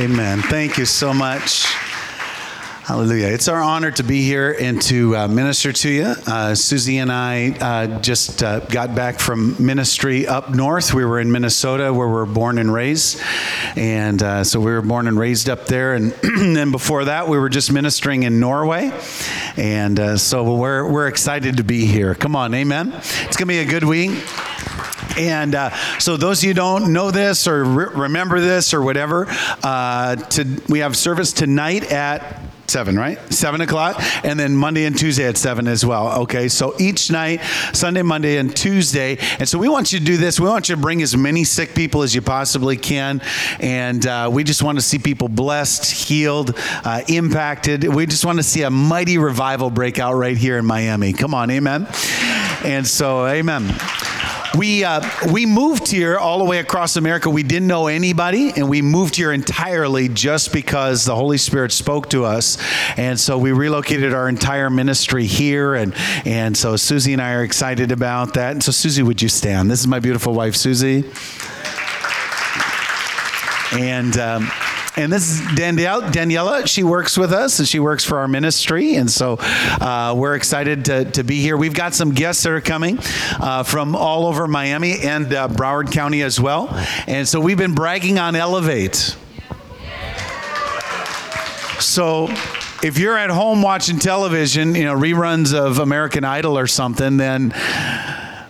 Amen. Thank you so much. Hallelujah. It's our honor to be here and to uh, minister to you. Uh, Susie and I uh, just uh, got back from ministry up north. We were in Minnesota where we were born and raised. And uh, so we were born and raised up there. And then before that, we were just ministering in Norway. And uh, so we're, we're excited to be here. Come on, amen. It's going to be a good week. And uh, so, those of you don't know this or re- remember this or whatever, uh, to, we have service tonight at seven, right? Seven o'clock, and then Monday and Tuesday at seven as well. Okay, so each night, Sunday, Monday, and Tuesday. And so we want you to do this. We want you to bring as many sick people as you possibly can, and uh, we just want to see people blessed, healed, uh, impacted. We just want to see a mighty revival break out right here in Miami. Come on, amen. And so, amen we uh, we moved here all the way across America. We didn't know anybody, and we moved here entirely just because the Holy Spirit spoke to us. And so we relocated our entire ministry here, and and so Susie and I are excited about that. And so Susie, would you stand? This is my beautiful wife, Susie, and. Um, and this is Danielle. Daniela, she works with us and she works for our ministry. And so uh, we're excited to, to be here. We've got some guests that are coming uh, from all over Miami and uh, Broward County as well. And so we've been bragging on Elevate. So if you're at home watching television, you know, reruns of American Idol or something, then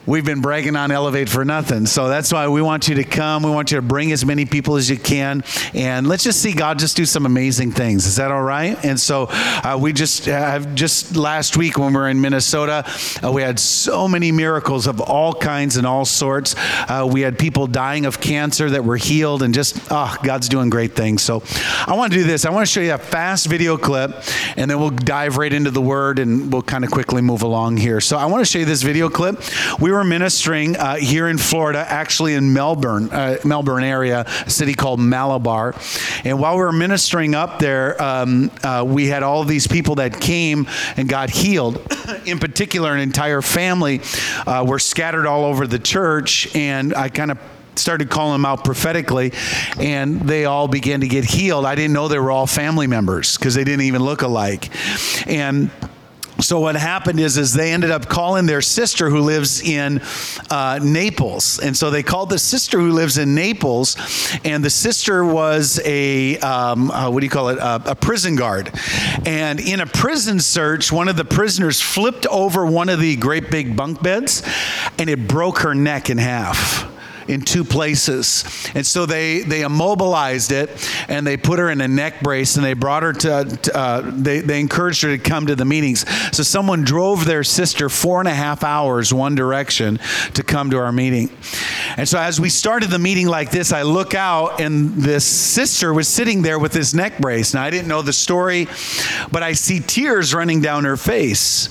we've been bragging on Elevate for nothing. So that's why we want you to come. We want you to bring as many people as you can. And let's just see God just do some amazing things. Is that all right? And so uh, we just have uh, just last week when we were in Minnesota, uh, we had so many miracles of all kinds and all sorts. Uh, we had people dying of cancer that were healed and just, oh, God's doing great things. So I want to do this. I want to show you a fast video clip and then we'll dive right into the word and we'll kind of quickly move along here. So I want to show you this video clip. We were were ministering uh, here in Florida, actually in Melbourne, uh, Melbourne area, a city called Malabar. And while we were ministering up there, um, uh, we had all these people that came and got healed. in particular, an entire family uh, were scattered all over the church, and I kind of started calling them out prophetically, and they all began to get healed. I didn't know they were all family members because they didn't even look alike. And so what happened is is they ended up calling their sister who lives in uh, Naples, and so they called the sister who lives in Naples, and the sister was a um, uh, what do you call it? A, a prison guard, and in a prison search, one of the prisoners flipped over one of the great big bunk beds, and it broke her neck in half in two places. And so they, they immobilized it and they put her in a neck brace and they brought her to, uh, they, they encouraged her to come to the meetings. So someone drove their sister four and a half hours one direction to come to our meeting. And so as we started the meeting like this, I look out and this sister was sitting there with this neck brace. Now I didn't know the story, but I see tears running down her face.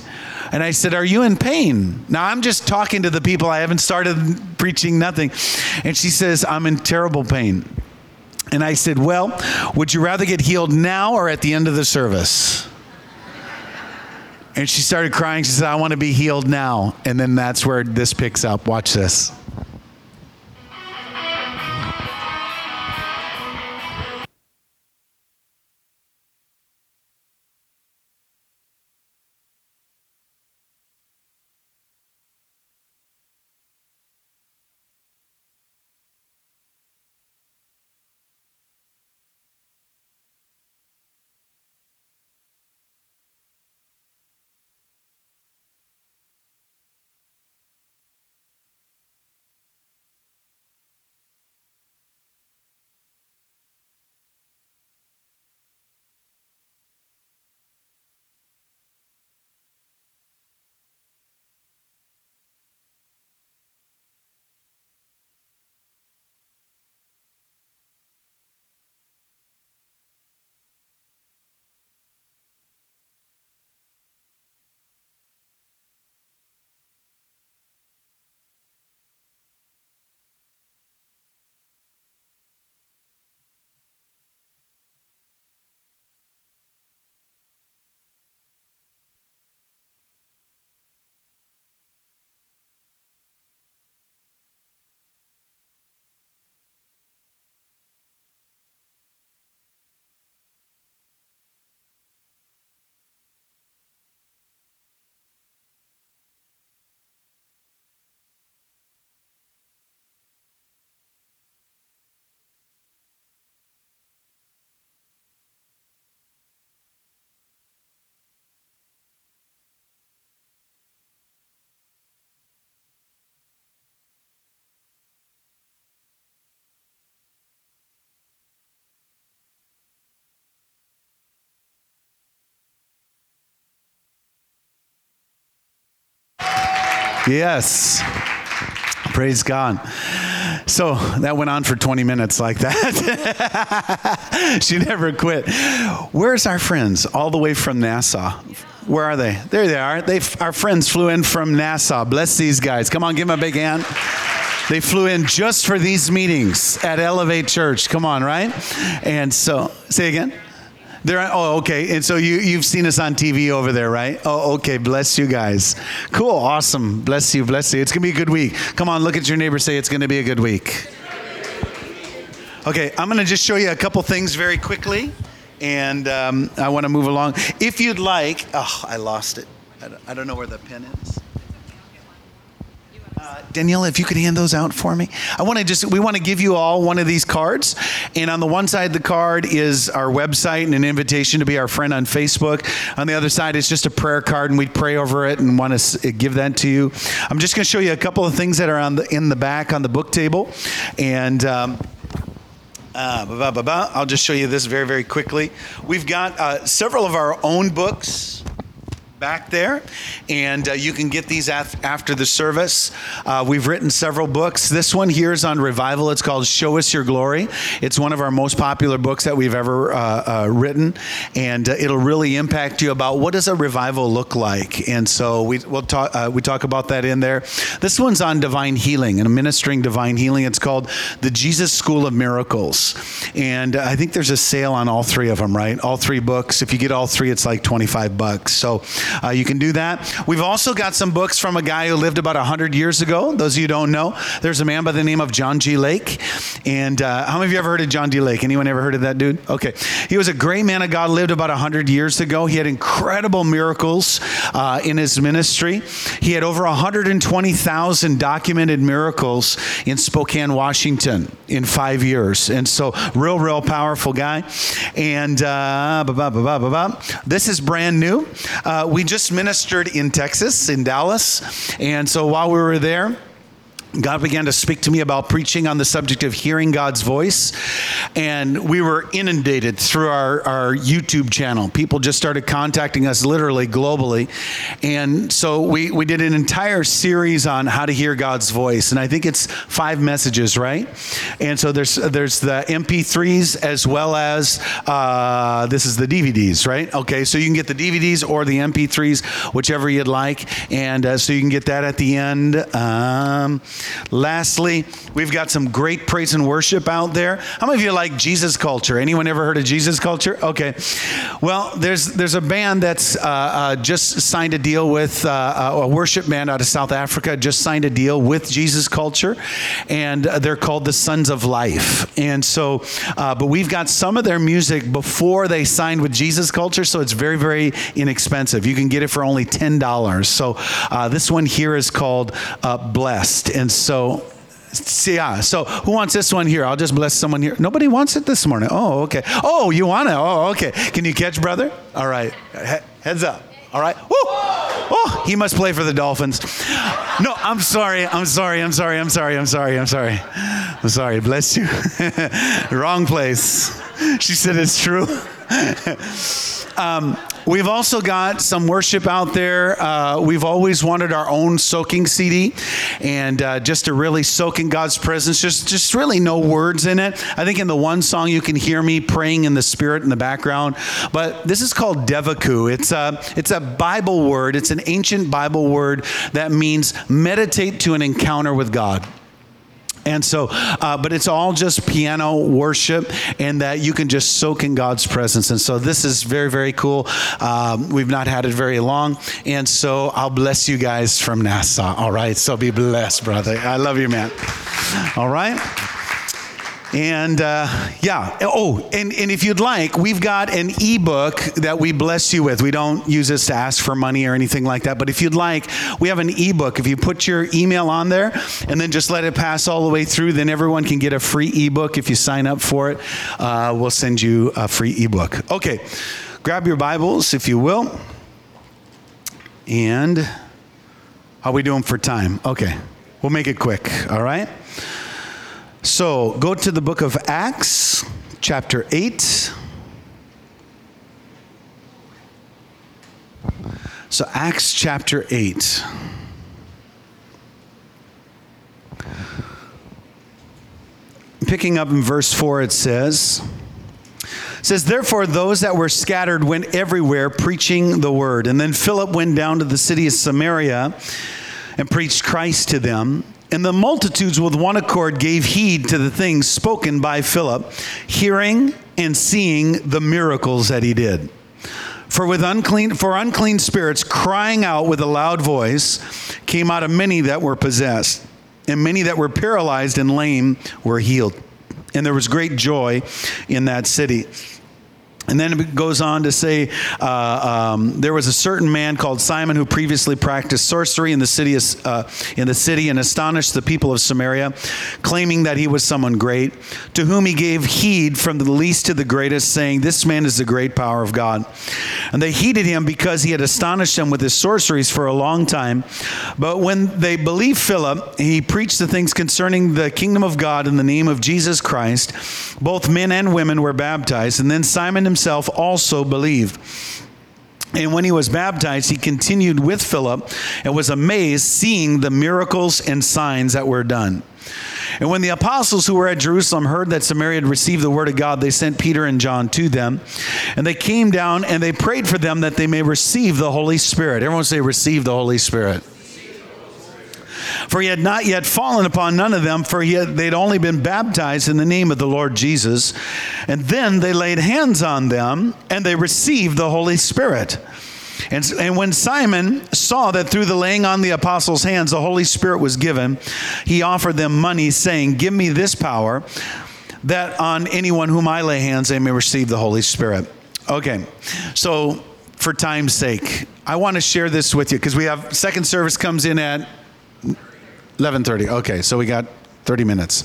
And I said, Are you in pain? Now I'm just talking to the people. I haven't started preaching nothing. And she says, I'm in terrible pain. And I said, Well, would you rather get healed now or at the end of the service? And she started crying. She said, I want to be healed now. And then that's where this picks up. Watch this. Yes. Praise God. So that went on for 20 minutes like that. she never quit. Where's our friends? All the way from Nassau. Where are they? There they are. They, our friends flew in from Nassau. Bless these guys. Come on, give them a big hand. They flew in just for these meetings at Elevate Church. Come on, right? And so, say again. They're, oh, okay. And so you, you've seen us on TV over there, right? Oh, okay. Bless you guys. Cool. Awesome. Bless you. Bless you. It's to be a good week. Come on, look at your neighbor. Say, it's to be a good week. Okay, I'm to just show you a couple things very quickly. And um, I want to move along. If you'd like, oh, I lost it. I don't, I don't know where the pen is. Danielle, if you could hand those out for me. I want to just, we want to give you all one of these cards. And on the one side of the card is our website and an invitation to be our friend on Facebook. On the other side it's just a prayer card, and we'd pray over it and want to give that to you. I'm just going to show you a couple of things that are on the, in the back on the book table. And, um, uh, blah, blah, blah, I'll just show you this very, very quickly. We've got uh, several of our own books back there, and uh, you can get these af- after the service. Uh, we've written several books. This one here is on revival. It's called Show Us Your Glory. It's one of our most popular books that we've ever uh, uh written, and uh, it'll really impact you about what does a revival look like. And so we we'll talk uh, we talk about that in there. This one's on divine healing and ministering divine healing. It's called the Jesus School of Miracles, and I think there's a sale on all three of them. Right, all three books. If you get all three, it's like 25 bucks. So uh, you can do that. We've also got some books from a guy who lived about 100 years ago. Those of you don't know, there's a man by the name of John G. Lake. And uh, how many of you ever heard of John G. Lake? Anyone ever heard of that dude? Okay. He was a great man of God, lived about 100 years ago. He had incredible miracles uh, in his ministry. He had over 120,000 documented miracles in Spokane, Washington in five years. And so, real, real powerful guy. And uh, this is brand new. Uh, we just ministered in Texas, in Dallas. And so while we were there, God began to speak to me about preaching on the subject of hearing God's voice. And we were inundated through our, our YouTube channel. People just started contacting us literally globally. And so we, we did an entire series on how to hear God's voice. And I think it's five messages, right? And so there's, there's the MP3s as well as uh, this is the DVDs, right? Okay, so you can get the DVDs or the MP3s, whichever you'd like. And uh, so you can get that at the end. Um, Lastly, we've got some great praise and worship out there. How many of you like Jesus culture? Anyone ever heard of Jesus culture? Okay. Well, there's there's a band that's uh, uh, just signed a deal with uh, a worship band out of South Africa. Just signed a deal with Jesus culture, and they're called the Sons of Life. And so, uh, but we've got some of their music before they signed with Jesus culture, so it's very very inexpensive. You can get it for only ten dollars. So uh, this one here is called uh, Blessed, and and so, yeah. So, who wants this one here? I'll just bless someone here. Nobody wants it this morning. Oh, okay. Oh, you want it? Oh, okay. Can you catch, brother? All right. heads up. All right. Woo! Oh, he must play for the Dolphins. No, I'm sorry. I'm sorry. I'm sorry. I'm sorry. I'm sorry. I'm sorry. I'm sorry. Bless you. Wrong place. She said it's true. Um, we've also got some worship out there. Uh, we've always wanted our own soaking CD, and uh, just to really soak in God's presence. Just, just really no words in it. I think in the one song you can hear me praying in the Spirit in the background. But this is called Devaku. It's a, it's a Bible word. It's an ancient Bible word that means meditate to an encounter with God. And so, uh, but it's all just piano worship, and that you can just soak in God's presence. And so, this is very, very cool. Um, we've not had it very long, and so I'll bless you guys from Nassau. All right, so be blessed, brother. I love you, man. All right. And uh, yeah, oh, and, and if you'd like, we've got an ebook that we bless you with. We don't use this to ask for money or anything like that, but if you'd like, we have an ebook. If you put your email on there and then just let it pass all the way through, then everyone can get a free ebook. If you sign up for it, uh, we'll send you a free ebook. Okay, grab your Bibles, if you will. And how are we doing for time? Okay, we'll make it quick, all right? So go to the book of Acts, chapter 8. So, Acts chapter 8. Picking up in verse 4, it says, it says, Therefore, those that were scattered went everywhere preaching the word. And then Philip went down to the city of Samaria and preached Christ to them. And the multitudes with one accord gave heed to the things spoken by Philip, hearing and seeing the miracles that he did. For with unclean for unclean spirits crying out with a loud voice came out of many that were possessed, and many that were paralyzed and lame were healed. And there was great joy in that city. And then it goes on to say uh, um, there was a certain man called Simon who previously practiced sorcery in the city, uh, in the city and astonished the people of Samaria, claiming that he was someone great, to whom he gave heed from the least to the greatest, saying, "This man is the great power of God." And they heeded him because he had astonished them with his sorceries for a long time. But when they believed Philip, he preached the things concerning the kingdom of God in the name of Jesus Christ. Both men and women were baptized, and then Simon himself himself also believed. And when he was baptized, he continued with Philip and was amazed seeing the miracles and signs that were done. And when the apostles who were at Jerusalem heard that Samaria had received the word of God, they sent Peter and John to them. And they came down and they prayed for them that they may receive the Holy Spirit. Everyone say, receive the Holy Spirit. For he had not yet fallen upon none of them, for had, they'd only been baptized in the name of the Lord Jesus. And then they laid hands on them, and they received the Holy Spirit. And, and when Simon saw that through the laying on the apostles' hands the Holy Spirit was given, he offered them money, saying, Give me this power, that on anyone whom I lay hands they may receive the Holy Spirit. Okay, so for time's sake, I want to share this with you because we have second service comes in at 11:30. Okay, so we got 30 minutes.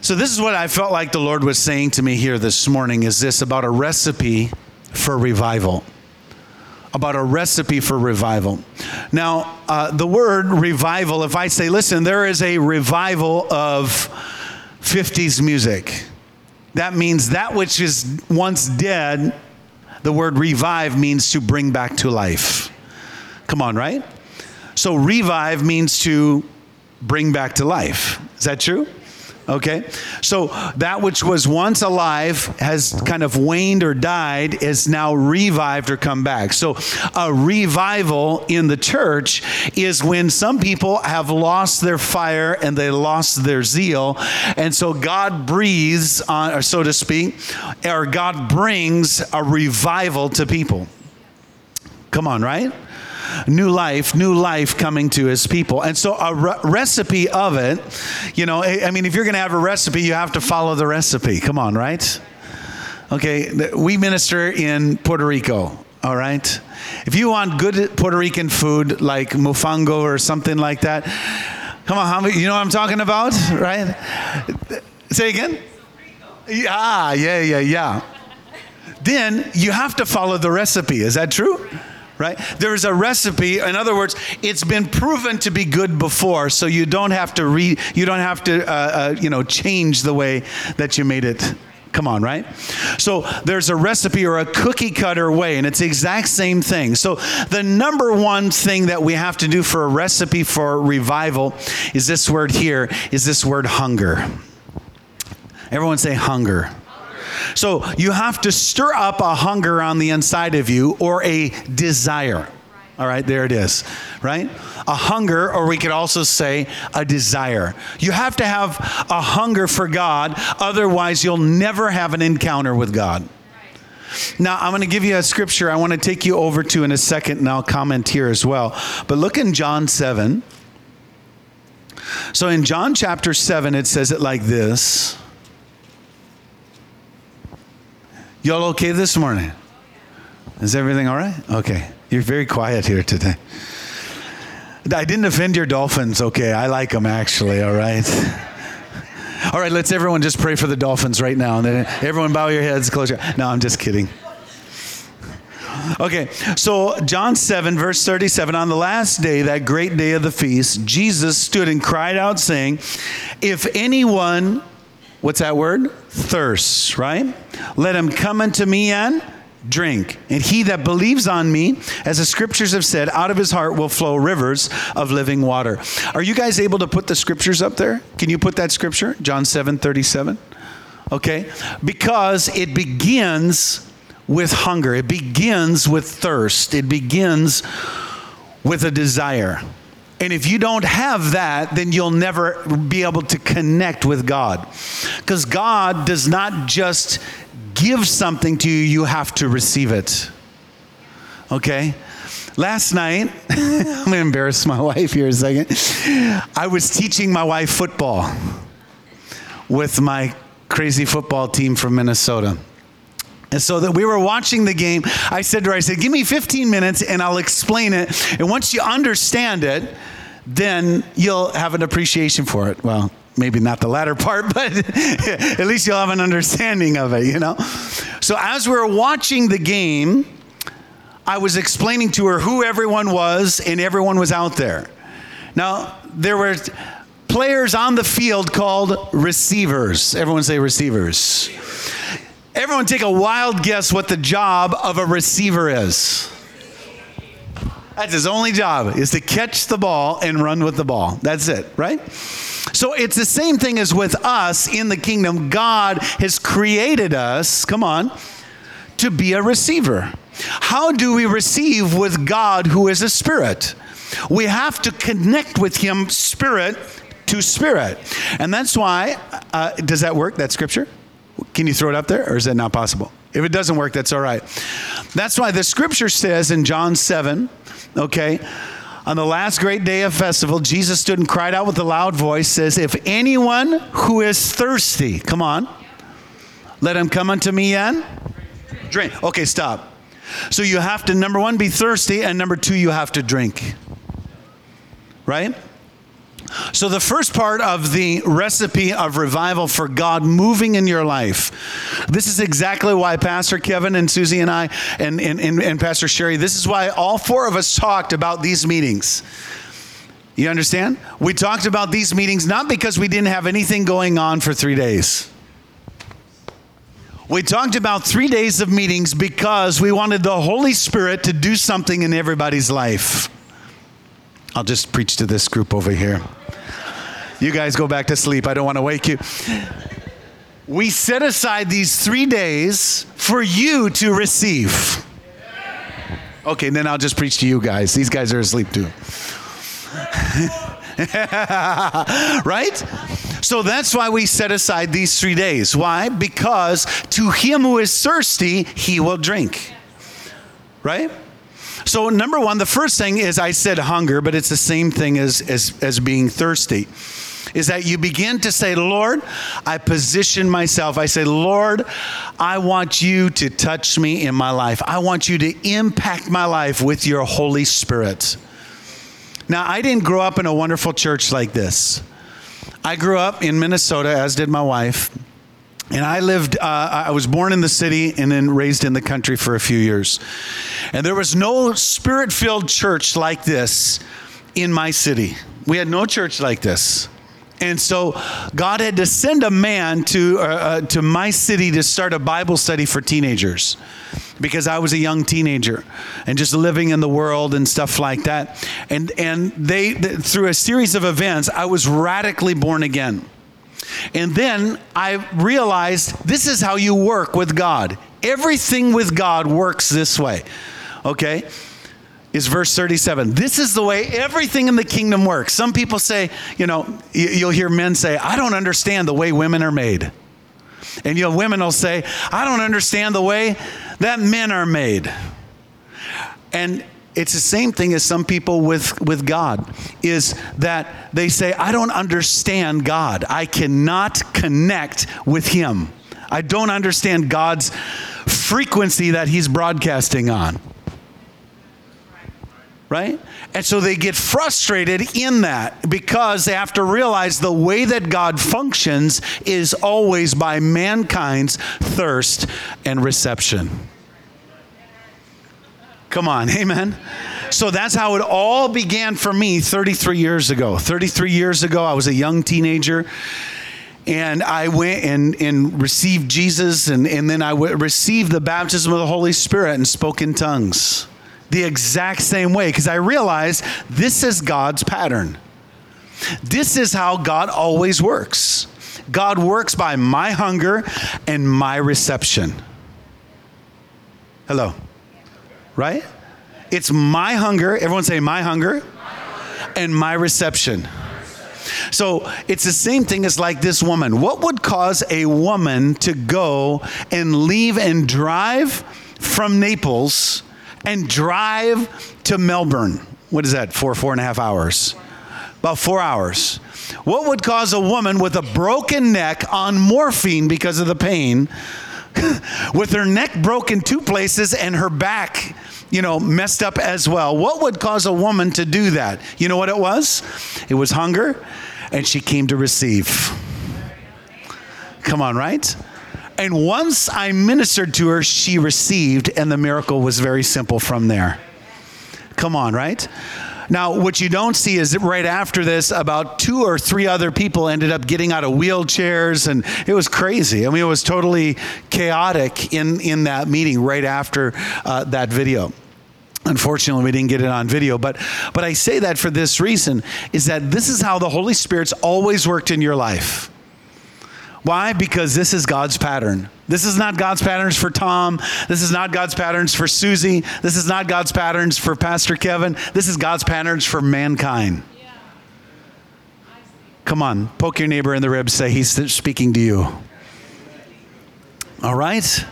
So this is what I felt like the Lord was saying to me here this morning is this about a recipe for revival. About a recipe for revival. Now, uh, the word revival, if I say, listen, there is a revival of 50s music, that means that which is once dead, the word revive means to bring back to life. Come on, right? So, revive means to bring back to life. Is that true? Okay. So that which was once alive has kind of waned or died is now revived or come back. So a revival in the church is when some people have lost their fire and they lost their zeal. And so God breathes on, or so to speak, or God brings a revival to people. Come on, right? New life, new life coming to his people. And so a re- recipe of it, you know, I mean, if you're going to have a recipe, you have to follow the recipe. Come on, right? Okay, we minister in Puerto Rico. All right. If you want good Puerto Rican food like mofongo or something like that, come on, you know what I'm talking about, right? Say again. Yeah, yeah, yeah, yeah. Then you have to follow the recipe. Is that true? Right? There's a recipe. In other words, it's been proven to be good before, so you don't have to re, you don't have to, uh, uh, you know, change the way that you made it. Come on, right? So there's a recipe or a cookie cutter way, and it's the exact same thing. So the number one thing that we have to do for a recipe for revival is this word here, is this word hunger. Everyone say hunger. So you have to stir up a hunger on the inside of you or a desire. All right, there it is, right? A hunger, or we could also say a desire. You have to have a hunger for God, otherwise, you'll never have an encounter with God. Now, I'm going to give you a scripture I want to take you over to in a second, and I'll comment here as well. But look in John 7. So in John chapter 7, it says it like this Y'all okay this morning? Is everything all right? Okay. You're very quiet here today. I didn't offend your dolphins, okay? I like them actually, all right? All right, let's everyone just pray for the dolphins right now. And then everyone bow your heads, close your No, I'm just kidding. Okay, so John 7, verse 37 On the last day, that great day of the feast, Jesus stood and cried out, saying, If anyone what's that word? Thirsts, right? Let him come unto me and drink. And he that believes on me, as the scriptures have said, out of his heart will flow rivers of living water. Are you guys able to put the scriptures up there? Can you put that scripture? John 7 37. Okay? Because it begins with hunger, it begins with thirst, it begins with a desire. And if you don't have that, then you'll never be able to connect with God. Because God does not just give something to you, you have to receive it. Okay? Last night, I'm gonna embarrass my wife here a second. I was teaching my wife football with my crazy football team from Minnesota. And so that we were watching the game, I said to her, I said, give me 15 minutes and I'll explain it. And once you understand it, then you'll have an appreciation for it. Well, maybe not the latter part, but at least you'll have an understanding of it, you know? So as we were watching the game, I was explaining to her who everyone was, and everyone was out there. Now, there were players on the field called receivers. Everyone say receivers. Everyone take a wild guess what the job of a receiver is. That's his only job is to catch the ball and run with the ball. That's it, right? So it's the same thing as with us in the kingdom. God has created us, come on, to be a receiver. How do we receive with God who is a spirit? We have to connect with him spirit to spirit. And that's why, uh, does that work, that scripture? Can you throw it up there, or is that not possible? If it doesn't work, that's all right. That's why the scripture says in John 7, okay, on the last great day of festival, Jesus stood and cried out with a loud voice, says, If anyone who is thirsty, come on, let him come unto me and drink. Okay, stop. So you have to, number one, be thirsty, and number two, you have to drink. Right? So, the first part of the recipe of revival for God moving in your life, this is exactly why Pastor Kevin and Susie and I, and, and, and, and Pastor Sherry, this is why all four of us talked about these meetings. You understand? We talked about these meetings not because we didn't have anything going on for three days. We talked about three days of meetings because we wanted the Holy Spirit to do something in everybody's life. I'll just preach to this group over here. You guys go back to sleep. I don't want to wake you. We set aside these three days for you to receive. Okay, then I'll just preach to you guys. These guys are asleep too. right? So that's why we set aside these three days. Why? Because to him who is thirsty, he will drink. Right? So, number one, the first thing is I said hunger, but it's the same thing as, as, as being thirsty. Is that you begin to say, Lord, I position myself. I say, Lord, I want you to touch me in my life. I want you to impact my life with your Holy Spirit. Now, I didn't grow up in a wonderful church like this. I grew up in Minnesota, as did my wife. And I lived, uh, I was born in the city and then raised in the country for a few years. And there was no spirit filled church like this in my city. We had no church like this. And so God had to send a man to, uh, uh, to my city to start a Bible study for teenagers because I was a young teenager and just living in the world and stuff like that. And, and they, through a series of events, I was radically born again. And then I realized this is how you work with God. Everything with God works this way. Okay? Is verse 37. This is the way everything in the kingdom works. Some people say, you know, you'll hear men say, I don't understand the way women are made. And you know, women will say, I don't understand the way that men are made. And it's the same thing as some people with, with God is that they say, I don't understand God. I cannot connect with Him. I don't understand God's frequency that He's broadcasting on. Right? And so they get frustrated in that because they have to realize the way that God functions is always by mankind's thirst and reception. Come on, amen. So that's how it all began for me 33 years ago. 33 years ago, I was a young teenager. and I went and, and received Jesus, and, and then I w- received the baptism of the Holy Spirit and spoke in tongues the exact same way because I realized this is God's pattern. This is how God always works. God works by my hunger and my reception. Hello. Right? It's my hunger. Everyone say, my hunger, and my reception. So it's the same thing as like this woman. What would cause a woman to go and leave and drive from Naples and drive to Melbourne? What is that? Four, four and a half hours. About four hours. What would cause a woman with a broken neck on morphine because of the pain, with her neck broken two places and her back, you know, messed up as well? What would cause a woman to do that? You know what it was? It was hunger, and she came to receive. Come on, right? And once I ministered to her, she received, and the miracle was very simple from there. Come on, right? Now, what you don't see is that right after this, about two or three other people ended up getting out of wheelchairs, and it was crazy. I mean, it was totally chaotic in, in that meeting right after uh, that video. Unfortunately, we didn't get it on video, but but I say that for this reason is that this is how the Holy Spirit's always worked in your life. Why? Because this is God's pattern. This is not God's patterns for Tom. This is not God's patterns for Susie. This is not God's patterns for Pastor Kevin. This is God's patterns for mankind. Come on, poke your neighbor in the ribs, say, He's speaking to you. All right?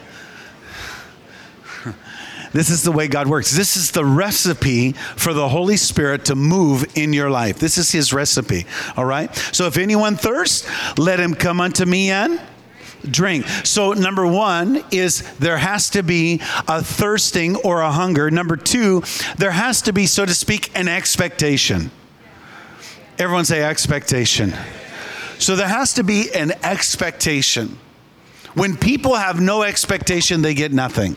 This is the way God works. This is the recipe for the Holy Spirit to move in your life. This is His recipe. All right? So if anyone thirsts, let him come unto me and drink. So, number one is there has to be a thirsting or a hunger. Number two, there has to be, so to speak, an expectation. Everyone say expectation. So, there has to be an expectation. When people have no expectation, they get nothing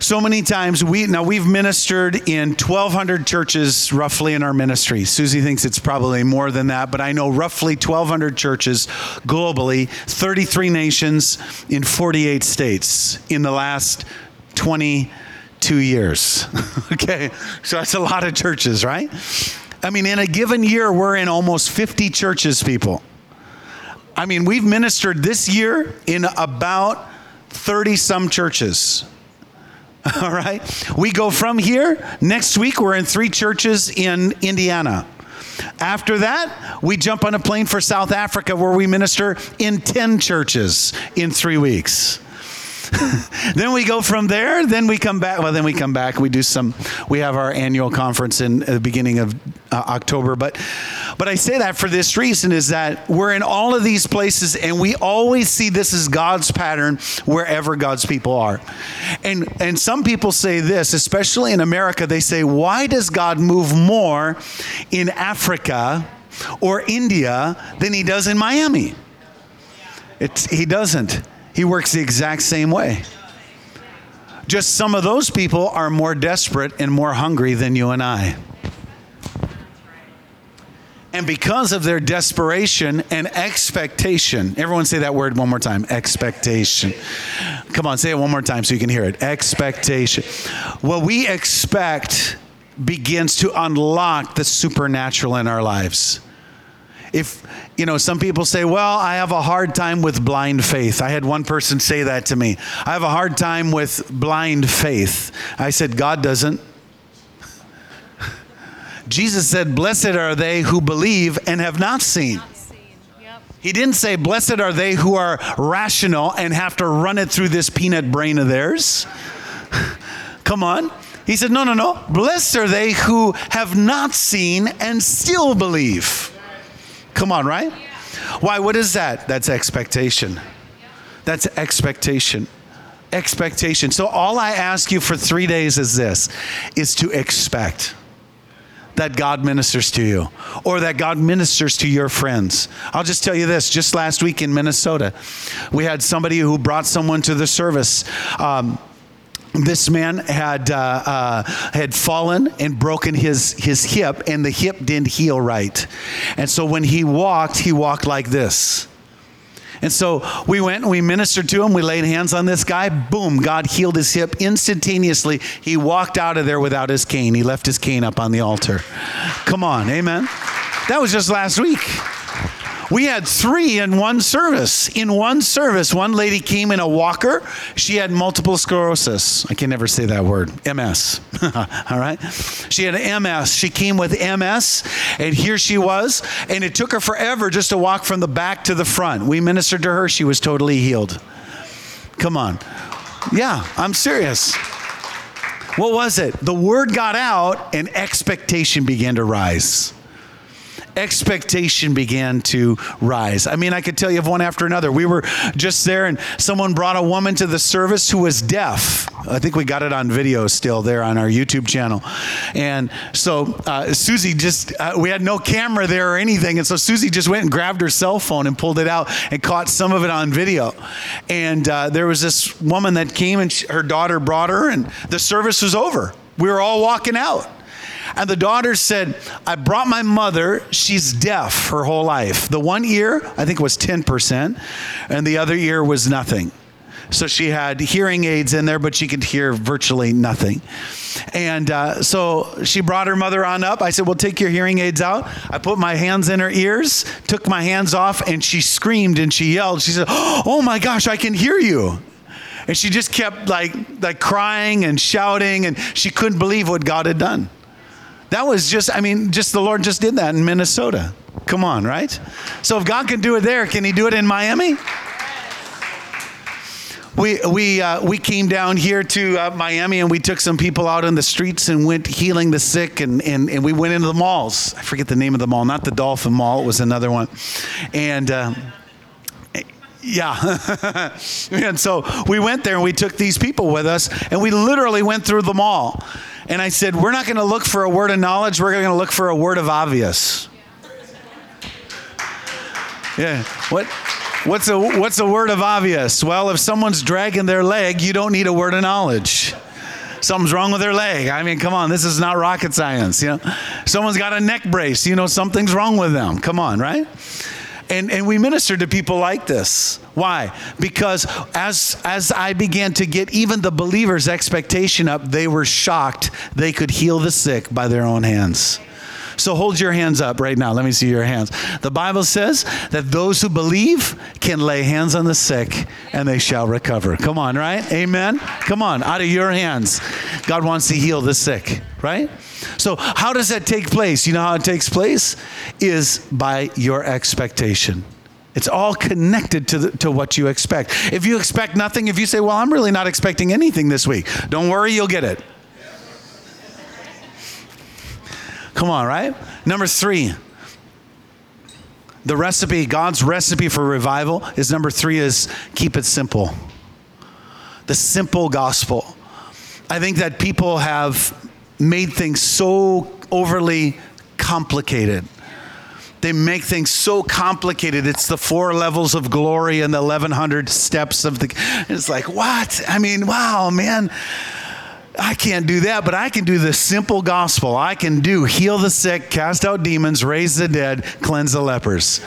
so many times we now we've ministered in 1200 churches roughly in our ministry. Susie thinks it's probably more than that but i know roughly 1200 churches globally 33 nations in 48 states in the last 22 years. Okay so that's a lot of churches right? I mean in a given year we're in almost 50 churches people. I mean we've ministered this year in about 30 some churches All right. We go from here. Next week, we're in three churches in Indiana. After that, we jump on a plane for South Africa where we minister in 10 churches in three weeks. then we go from there. Then we come back. Well, then we come back. We do some. We have our annual conference in the beginning of uh, October. But, but I say that for this reason: is that we're in all of these places, and we always see this as God's pattern wherever God's people are. And and some people say this, especially in America. They say, "Why does God move more in Africa or India than He does in Miami?" It's, he doesn't. He works the exact same way. Just some of those people are more desperate and more hungry than you and I. And because of their desperation and expectation, everyone say that word one more time expectation. Come on, say it one more time so you can hear it. Expectation. What we expect begins to unlock the supernatural in our lives if you know some people say well i have a hard time with blind faith i had one person say that to me i have a hard time with blind faith i said god doesn't jesus said blessed are they who believe and have not seen he didn't say, Blessed are they who are rational and have to run it through this peanut brain of theirs. Come on. He said, No, no, no. Blessed are they who have not seen and still believe. Come on, right? Why? What is that? That's expectation. That's expectation. Expectation. So all I ask you for three days is this is to expect that God ministers to you or that God ministers to your friends. I'll just tell you this just last week in Minnesota, we had somebody who brought someone to the service. Um, this man had uh, uh, had fallen and broken his his hip, and the hip didn't heal right, and so when he walked, he walked like this. And so we went and we ministered to him. We laid hands on this guy. Boom, God healed his hip instantaneously. He walked out of there without his cane. He left his cane up on the altar. Come on, amen. That was just last week. We had three in one service. In one service, one lady came in a walker. She had multiple sclerosis. I can never say that word. MS. All right. She had MS. She came with MS, and here she was. And it took her forever just to walk from the back to the front. We ministered to her. She was totally healed. Come on. Yeah, I'm serious. What was it? The word got out, and expectation began to rise expectation began to rise. I mean, I could tell you of one after another. We were just there, and someone brought a woman to the service who was deaf. I think we got it on video still there on our YouTube channel. And so uh, Susie just, uh, we had no camera there or anything. And so Susie just went and grabbed her cell phone and pulled it out and caught some of it on video. And uh, there was this woman that came, and she, her daughter brought her, and the service was over. We were all walking out. And the daughter said, I brought my mother. She's deaf her whole life. The one ear, I think, was 10%, and the other ear was nothing. So she had hearing aids in there, but she could hear virtually nothing. And uh, so she brought her mother on up. I said, Well, take your hearing aids out. I put my hands in her ears, took my hands off, and she screamed and she yelled. She said, Oh my gosh, I can hear you and she just kept like like crying and shouting and she couldn't believe what God had done. That was just, I mean, just the Lord just did that in Minnesota. Come on, right? So if God can do it there, can He do it in Miami? We, we, uh, we came down here to uh, Miami and we took some people out in the streets and went healing the sick and, and, and we went into the malls. I forget the name of the mall, not the Dolphin Mall, it was another one. And uh, yeah. and so we went there and we took these people with us and we literally went through the mall. And I said, We're not going to look for a word of knowledge, we're going to look for a word of obvious. Yeah. What? What's a, what's a word of obvious? Well, if someone's dragging their leg, you don't need a word of knowledge. Something's wrong with their leg. I mean, come on, this is not rocket science. You know, someone's got a neck brace. You know, something's wrong with them. Come on, right? And, and we minister to people like this. Why? Because as, as I began to get even the believers' expectation up, they were shocked they could heal the sick by their own hands. So hold your hands up right now. Let me see your hands. The Bible says that those who believe can lay hands on the sick and they shall recover. Come on, right? Amen. Come on, out of your hands. God wants to heal the sick, right? So, how does that take place? You know how it takes place? Is by your expectation. It's all connected to, the, to what you expect. If you expect nothing, if you say, Well, I'm really not expecting anything this week, don't worry, you'll get it. Come on, right? Number three, the recipe, God's recipe for revival is number three is keep it simple. The simple gospel. I think that people have made things so overly complicated. They make things so complicated. It's the four levels of glory and the 1100 steps of the. It's like, what? I mean, wow, man. I can't do that, but I can do the simple gospel. I can do heal the sick, cast out demons, raise the dead, cleanse the lepers.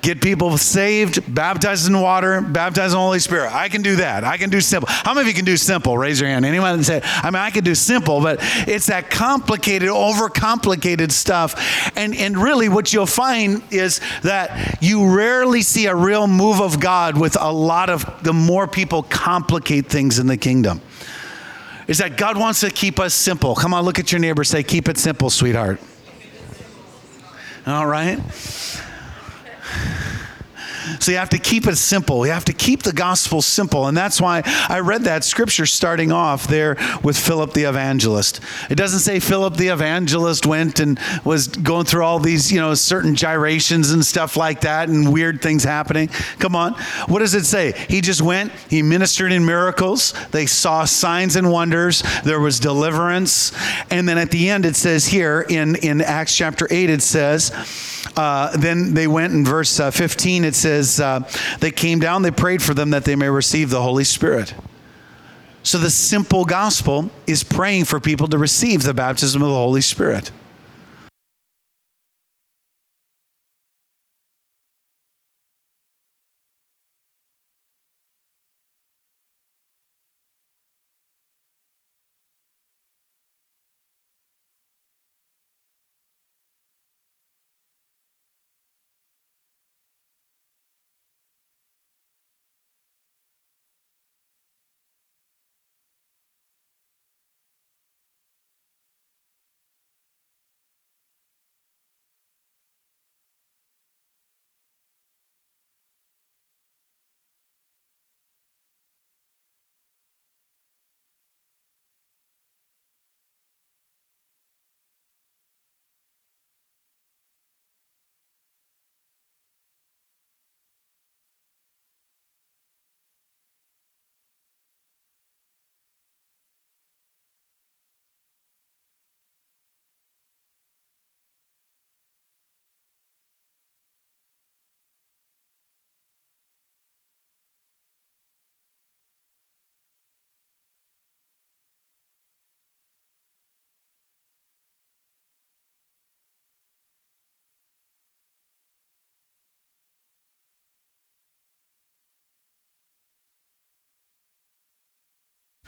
Get people saved, baptized in water, baptized in the Holy Spirit. I can do that. I can do simple. How many of you can do simple? Raise your hand. Anyone say, I mean, I can do simple, but it's that complicated, overcomplicated stuff. And, and really, what you'll find is that you rarely see a real move of God with a lot of the more people complicate things in the kingdom is that God wants to keep us simple. Come on, look at your neighbor. Say, keep it simple, sweetheart. All right? So you have to keep it simple. You have to keep the gospel simple. And that's why I read that scripture starting off there with Philip the evangelist. It doesn't say Philip the evangelist went and was going through all these, you know, certain gyrations and stuff like that and weird things happening. Come on. What does it say? He just went, he ministered in miracles. They saw signs and wonders. There was deliverance. And then at the end, it says here in, in Acts chapter 8, it says, uh, then they went in verse uh, 15, it says, uh, they came down, they prayed for them that they may receive the Holy Spirit. So the simple gospel is praying for people to receive the baptism of the Holy Spirit.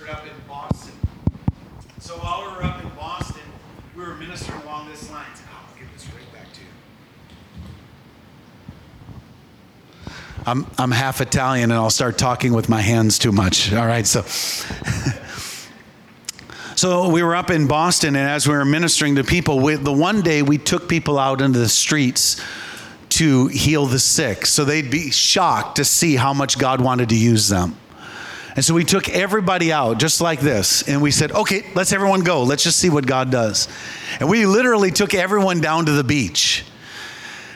Up in Boston. So while we were up in Boston, we were ministering along this line. Oh, I'll give this right back to you. I'm, I'm half Italian and I'll start talking with my hands too much. All right, so. so we were up in Boston, and as we were ministering to people, we, the one day we took people out into the streets to heal the sick. So they'd be shocked to see how much God wanted to use them. And so we took everybody out just like this, and we said, okay, let's everyone go. Let's just see what God does. And we literally took everyone down to the beach.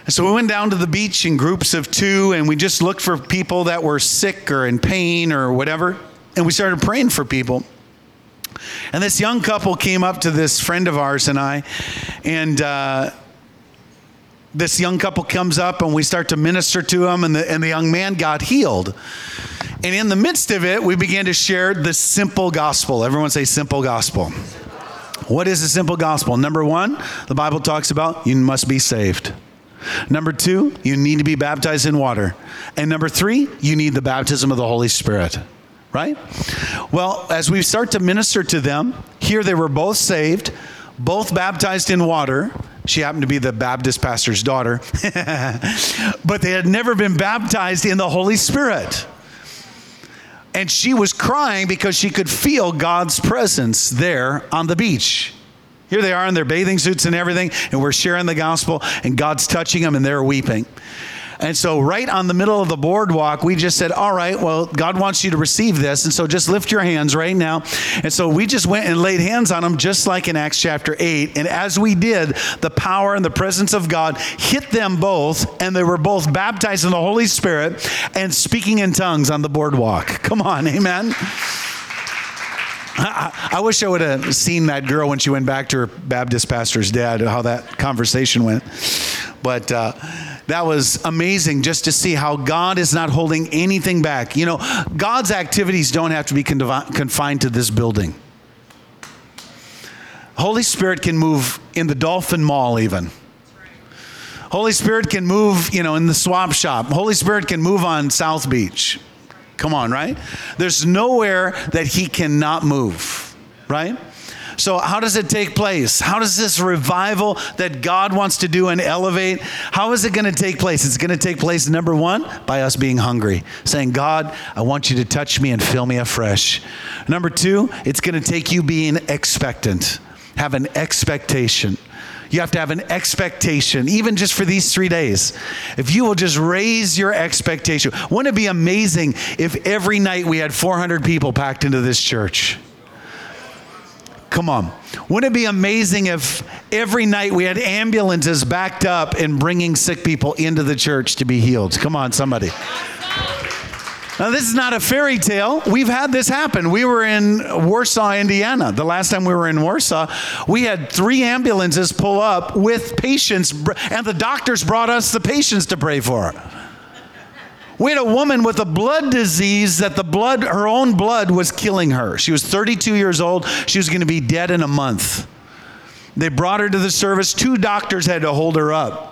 And so we went down to the beach in groups of two, and we just looked for people that were sick or in pain or whatever. And we started praying for people. And this young couple came up to this friend of ours and I, and uh, this young couple comes up and we start to minister to them, and the, and the young man got healed. And in the midst of it, we began to share the simple gospel. Everyone say simple gospel. What is the simple gospel? Number one, the Bible talks about you must be saved. Number two, you need to be baptized in water. And number three, you need the baptism of the Holy Spirit. Right? Well, as we start to minister to them, here they were both saved, both baptized in water. She happened to be the Baptist pastor's daughter, but they had never been baptized in the Holy Spirit and she was crying because she could feel God's presence there on the beach. Here they are in their bathing suits and everything, and we're sharing the gospel, and God's touching them, and they're weeping. And so, right on the middle of the boardwalk, we just said, All right, well, God wants you to receive this. And so, just lift your hands right now. And so, we just went and laid hands on them, just like in Acts chapter 8. And as we did, the power and the presence of God hit them both, and they were both baptized in the Holy Spirit and speaking in tongues on the boardwalk. Come on, amen. I, wish I would have seen that girl when she went back to her Baptist pastor's dad, how that conversation went. But, uh, that was amazing just to see how God is not holding anything back. You know, God's activities don't have to be confined to this building. Holy Spirit can move in the Dolphin Mall, even. Holy Spirit can move, you know, in the swap shop. Holy Spirit can move on South Beach. Come on, right? There's nowhere that He cannot move, right? So, how does it take place? How does this revival that God wants to do and elevate, how is it going to take place? It's going to take place, number one, by us being hungry, saying, God, I want you to touch me and fill me afresh. Number two, it's going to take you being expectant, have an expectation. You have to have an expectation, even just for these three days. If you will just raise your expectation, wouldn't it be amazing if every night we had 400 people packed into this church? Come on. Wouldn't it be amazing if every night we had ambulances backed up and bringing sick people into the church to be healed? Come on, somebody. Now, this is not a fairy tale. We've had this happen. We were in Warsaw, Indiana. The last time we were in Warsaw, we had three ambulances pull up with patients, and the doctors brought us the patients to pray for. We had a woman with a blood disease that the blood, her own blood was killing her. She was 32 years old. She was going to be dead in a month. They brought her to the service. Two doctors had to hold her up.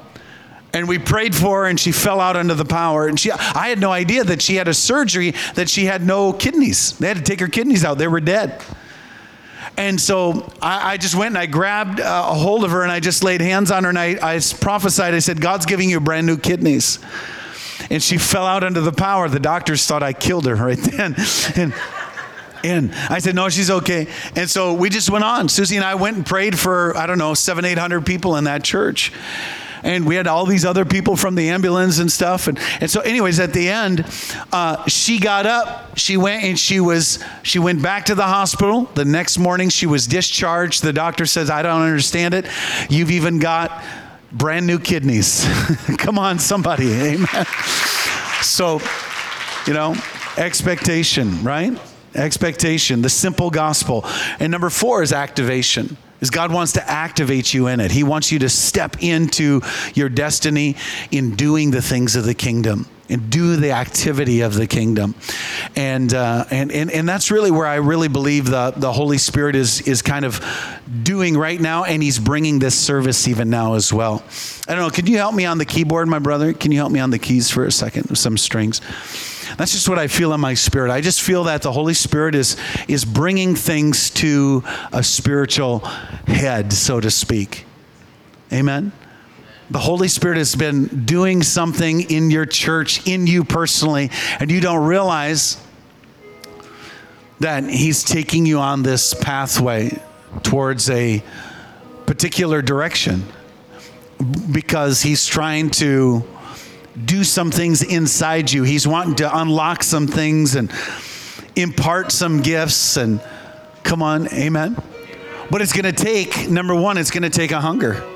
And we prayed for her and she fell out under the power. And she I had no idea that she had a surgery that she had no kidneys. They had to take her kidneys out. They were dead. And so I, I, just went and I grabbed uh, a hold of her and I just laid hands on her and I, I prophesied. I said, God's giving you brand new kidneys. And she fell out under the power. The doctors thought I killed her right then. And, and I said, no, she's okay. And so we just went on. Susie and I went and prayed for, I don't know, seven, 800 people in that church and we had all these other people from the ambulance and stuff. And, and so, anyways, at the end, uh, she got up, she went and she was she went back to the hospital. The next morning, she was discharged. The doctor says, "I don't understand it. You've even got brand new kidneys." Come on, somebody, amen. So, you know, expectation, right? Expectation, the simple gospel. And number four is activation is God wants to activate you in it. He wants you to step into your destiny in doing the things of the kingdom and do the activity of the kingdom. And, uh, and, and, and that's really where I really believe the, the Holy Spirit is, is kind of doing right now, and He's bringing this service even now as well. I don't know, can you help me on the keyboard, my brother? Can you help me on the keys for a second? Some strings. That's just what I feel in my spirit. I just feel that the Holy Spirit is, is bringing things to a spiritual head, so to speak. Amen? The Holy Spirit has been doing something in your church, in you personally, and you don't realize that He's taking you on this pathway towards a particular direction because He's trying to do some things inside you. He's wanting to unlock some things and impart some gifts and come on, amen. But it's going to take number 1, it's going to take a hunger.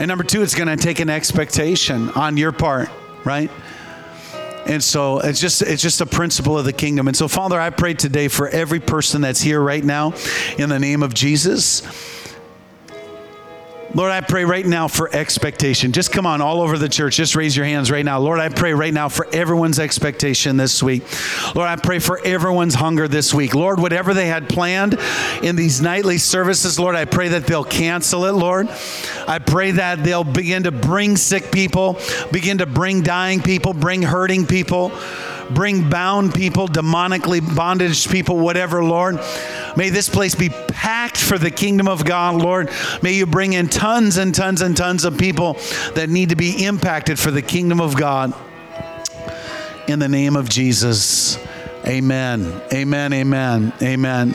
And number 2, it's going to take an expectation on your part, right? And so it's just it's just a principle of the kingdom. And so Father, I pray today for every person that's here right now in the name of Jesus Lord, I pray right now for expectation. Just come on, all over the church. Just raise your hands right now. Lord, I pray right now for everyone's expectation this week. Lord, I pray for everyone's hunger this week. Lord, whatever they had planned in these nightly services, Lord, I pray that they'll cancel it, Lord. I pray that they'll begin to bring sick people, begin to bring dying people, bring hurting people bring bound people, demonically bondage people, whatever, Lord. May this place be packed for the kingdom of God, Lord. May you bring in tons and tons and tons of people that need to be impacted for the kingdom of God. In the name of Jesus. Amen. Amen. Amen. Amen.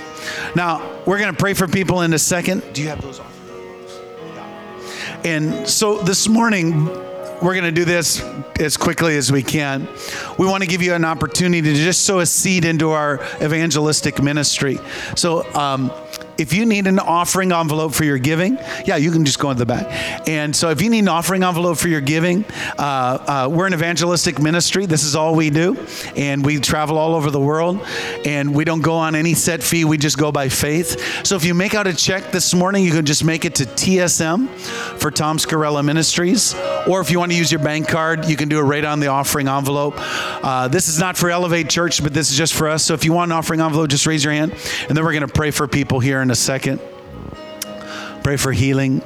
Now, we're going to pray for people in a second. Do you have those on? And so this morning, we're going to do this as quickly as we can. We want to give you an opportunity to just sow a seed into our evangelistic ministry. So, um, if you need an offering envelope for your giving, yeah, you can just go in the back. And so, if you need an offering envelope for your giving, uh, uh, we're an evangelistic ministry. This is all we do, and we travel all over the world. And we don't go on any set fee. We just go by faith. So, if you make out a check this morning, you can just make it to TSM for Tom Scarrella Ministries. Or if you want to use your bank card, you can do it right on the offering envelope. Uh, this is not for Elevate Church, but this is just for us. So, if you want an offering envelope, just raise your hand, and then we're going to pray for people here in a second. Pray for healing,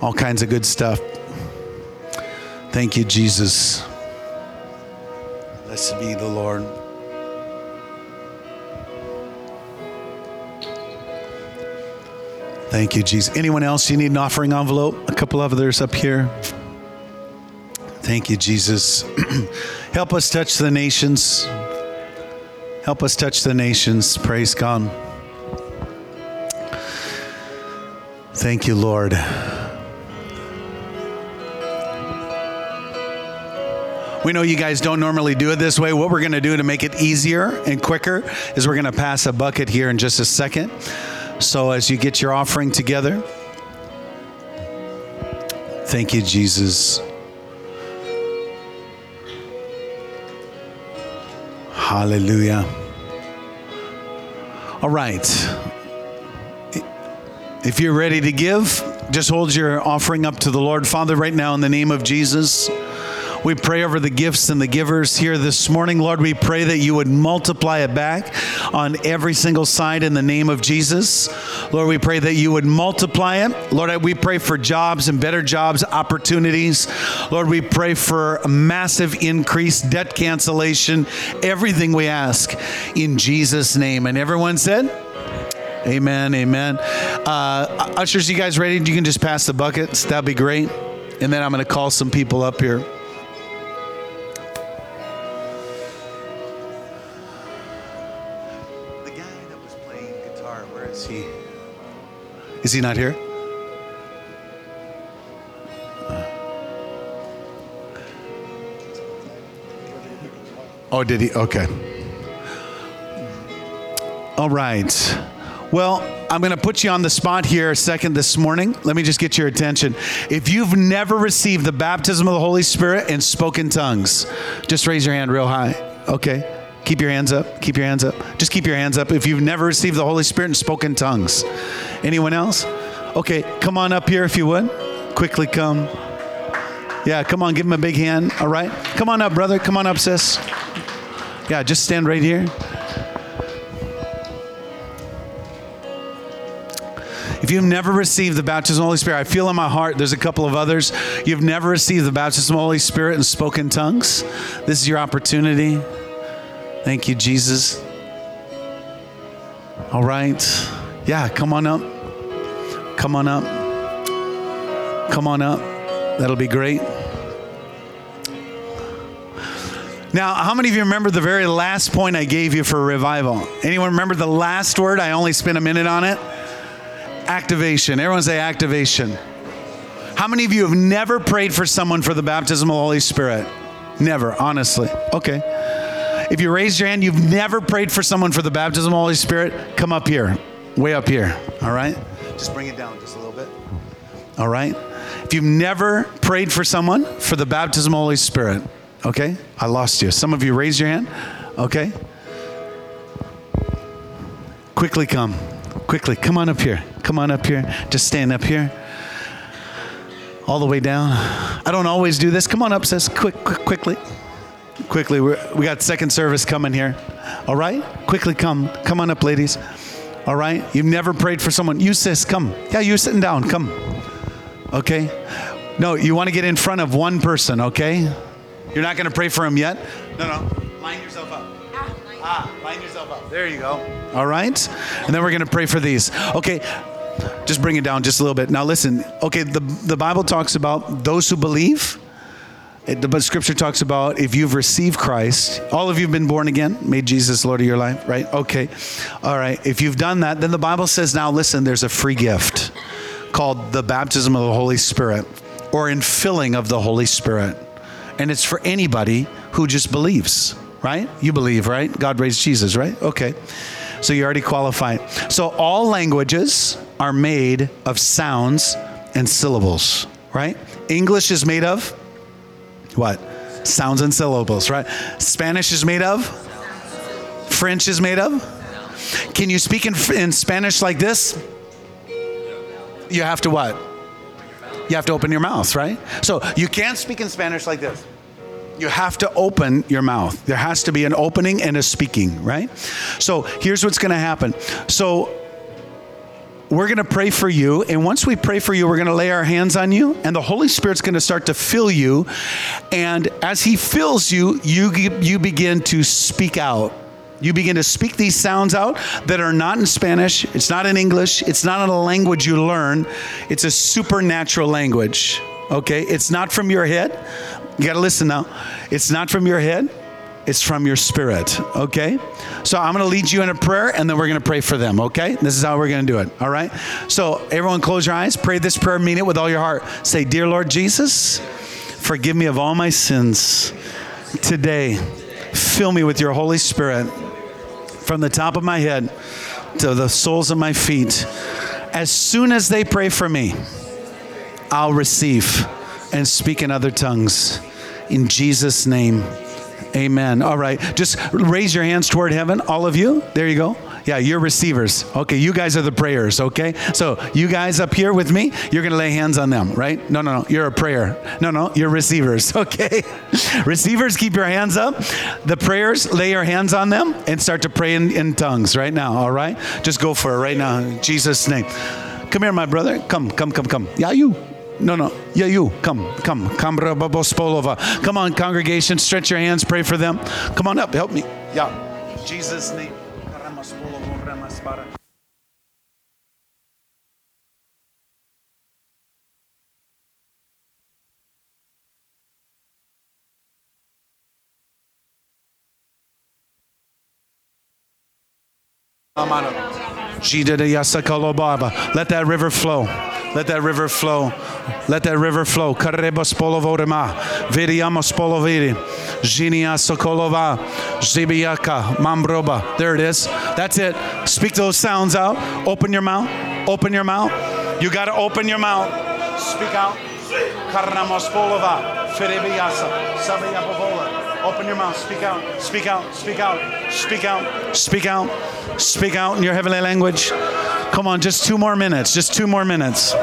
all kinds of good stuff. Thank you, Jesus. Blessed be the Lord. Thank you, Jesus. Anyone else you need an offering envelope? A couple of others up here. Thank you, Jesus. Help us touch the nations. Help us touch the nations. Praise God. Thank you, Lord. We know you guys don't normally do it this way. What we're going to do to make it easier and quicker is we're going to pass a bucket here in just a second. So as you get your offering together, thank you, Jesus. Hallelujah. All right. If you're ready to give, just hold your offering up to the Lord. Father, right now, in the name of Jesus, We pray over the gifts and the givers here this morning. Lord, we pray that you would multiply it back on every single side in the name of Jesus. Lord, we pray that you would multiply it. Lord, we pray for jobs and better jobs, opportunities. Lord, we pray for a massive increase, debt cancellation, everything we ask in Jesus' name. And everyone said, Amen, amen. Uh, ushers, you guys ready? You can just pass the buckets. That'd be great. And then I'm going to call some people up here. The guy that was playing guitar, where is he? Is he not here? Oh, did he? Okay. All right. Well, I'm going to put you on the spot here a second this morning. Let me just get your attention. If you've never received the baptism of the Holy Spirit and spoken tongues, just raise your hand real high. Okay. Keep your hands up. Keep your hands up. Just keep your hands up if you've never received the Holy Spirit and spoken tongues. Anyone else? Okay, come on up here if you would. Quickly come. Yeah, come on, give him a big hand. All right. Come on up, brother. Come on up, sis. Yeah, just stand right here. If you've never received the baptism of the Holy Spirit, I feel in my heart there's a couple of others. You've never received the baptism of the Holy Spirit and spoken tongues. This is your opportunity. Thank you, Jesus. All right. Yeah, come on up. Come on up. Come on up. That'll be great. Now, how many of you remember the very last point I gave you for revival? Anyone remember the last word? I only spent a minute on it. Activation. Everyone say activation. How many of you have never prayed for someone for the baptism of the Holy Spirit? Never, honestly. Okay. If you raise your hand, you've never prayed for someone for the baptism of the Holy Spirit, come up here, way up here. All right? Just bring it down just a little bit. All right? If you've never prayed for someone for the baptism of the Holy Spirit, okay? I lost you. Some of you raise your hand. Okay? Quickly come. Quickly. Come on up here. Come on up here. Just stand up here. All the way down. I don't always do this. Come on up, sis. Quick, quick quickly. Quickly. We're, we got second service coming here. All right? Quickly come. Come on up, ladies. All right? You've never prayed for someone. You, sis, come. Yeah, you're sitting down. Come. Okay? No, you want to get in front of one person, okay? You're not going to pray for him yet? No, no. Line yourself up. Ah, line yourself up. There you go. All right? And then we're going to pray for these. Okay. Just bring it down just a little bit. Now listen. Okay, the, the Bible talks about those who believe. It, the scripture talks about if you've received Christ, all of you have been born again, made Jesus Lord of your life, right? Okay. All right. If you've done that, then the Bible says now listen, there's a free gift called the baptism of the Holy Spirit or in filling of the Holy Spirit. And it's for anybody who just believes, right? You believe, right? God raised Jesus, right? Okay. So you already qualify. So all languages are made of sounds and syllables, right? English is made of what? Sounds and syllables, right? Spanish is made of? French is made of? Can you speak in, in Spanish like this? You have to what? You have to open your mouth, right? So you can't speak in Spanish like this. You have to open your mouth. There has to be an opening and a speaking, right? So here's what's going to happen. So we're going to pray for you. And once we pray for you, we're going to lay our hands on you, and the Holy Spirit's going to start to fill you. And as He fills you, you, you begin to speak out. You begin to speak these sounds out that are not in Spanish, it's not in English, it's not in a language you learn, it's a supernatural language. Okay? It's not from your head. You got to listen now. It's not from your head, it's from your spirit. Okay? So I'm going to lead you in a prayer and then we're going to pray for them. Okay? This is how we're going to do it. All right? So everyone close your eyes, pray this prayer, mean it with all your heart. Say, Dear Lord Jesus, forgive me of all my sins. Today, fill me with your Holy Spirit from the top of my head to the soles of my feet. As soon as they pray for me, I'll receive and speak in other tongues. In Jesus' name, amen. All right, just raise your hands toward heaven, all of you. There you go. Yeah, you're receivers. Okay, you guys are the prayers, okay? So you guys up here with me, you're gonna lay hands on them, right? No, no, no, you're a prayer. No, no, you're receivers, okay? receivers, keep your hands up. The prayers, lay your hands on them and start to pray in, in tongues right now, all right? Just go for it right now in Jesus' name. Come here, my brother. Come, come, come, come. Yeah, you. No, no. Yeah, you. Come, come. Come on, congregation. Stretch your hands. Pray for them. Come on up. Help me. Yeah. Jesus' name. Let that river flow. Let that river flow. Let that river flow. Karebos polovorema. Viriamos poloviri. Jinia sokolova. Zibiaka. Mambroba. There it is. That's it. Speak those sounds out. Open your mouth. Open your mouth. You got to open your mouth. Speak out. Karnamos polova. Ferebiasa. Sabiapovola. Open your mouth. Speak out. Speak out. Speak out. Speak out. Speak out. Speak out in your heavenly language. Come on, just two more minutes. Just two more minutes.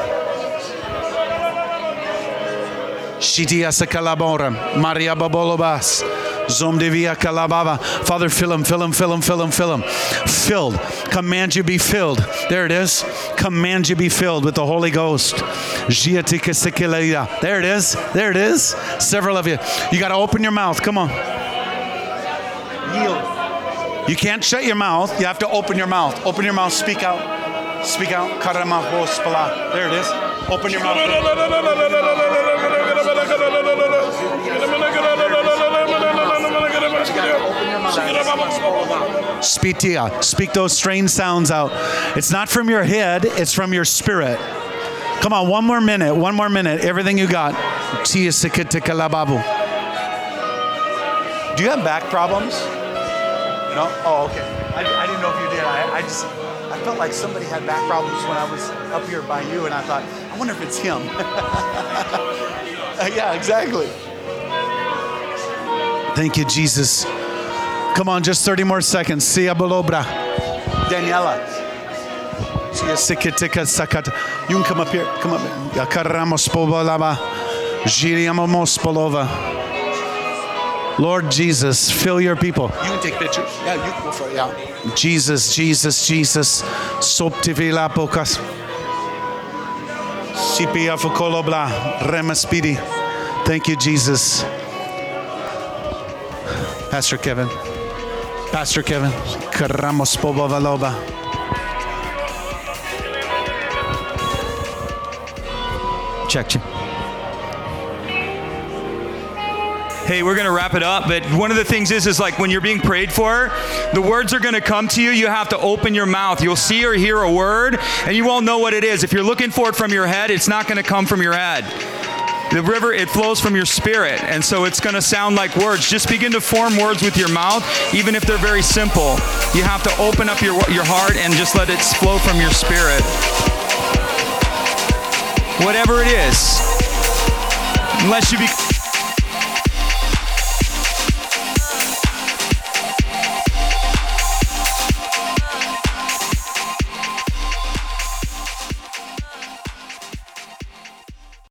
Shitia Sakalabora, Maria Babolobas. Father, fill him, fill him, fill him, fill him, fill him. Filled. Command you be filled. There it is. Command you be filled with the Holy Ghost. There it is. There it is. Several of you. You got to open your mouth. Come on. Yield. You can't shut your mouth. You have to open your mouth. Open your mouth. Speak out. Speak out. There it is. Open your mouth. Spitia. Speak those strange sounds out. It's not from your head, it's from your spirit. Come on, one more minute, one more minute. Everything you got. Do you have back problems? No? Oh, okay. I, I didn't know if you did. I, I just, I felt like somebody had back problems when I was up here by you, and I thought, I wonder if it's him. yeah, exactly. Thank you, Jesus. Come on, just 30 more seconds. Sia Bolobra. Daniela. See you Sikitika Sakata. You can come up here. Come up. Yakaramos Pobolaba. Jiriamamos Polova. Lord Jesus, fill your people. You can take pictures. Yeah, you can go for it. Yeah. Jesus, Jesus, Jesus. Soptivila pocas. Sipia Fokolobla. Remaspidi. Thank you, Jesus. Pastor Kevin. Pastor Kevin. Karamos Pobavaloba. Check, check. hey we're to wrap it up but one of the things is is like when you're being prayed for the words are to come to you you have to open your mouth you'll see or hear a word and you won't know what it is if you're looking for it from your head it's not to come from your head the river, it flows from your spirit. And so it's going to sound like words. Just begin to form words with your mouth, even if they're very simple. You have to open up your, your heart and just let it flow from your spirit. Whatever it is. Unless you become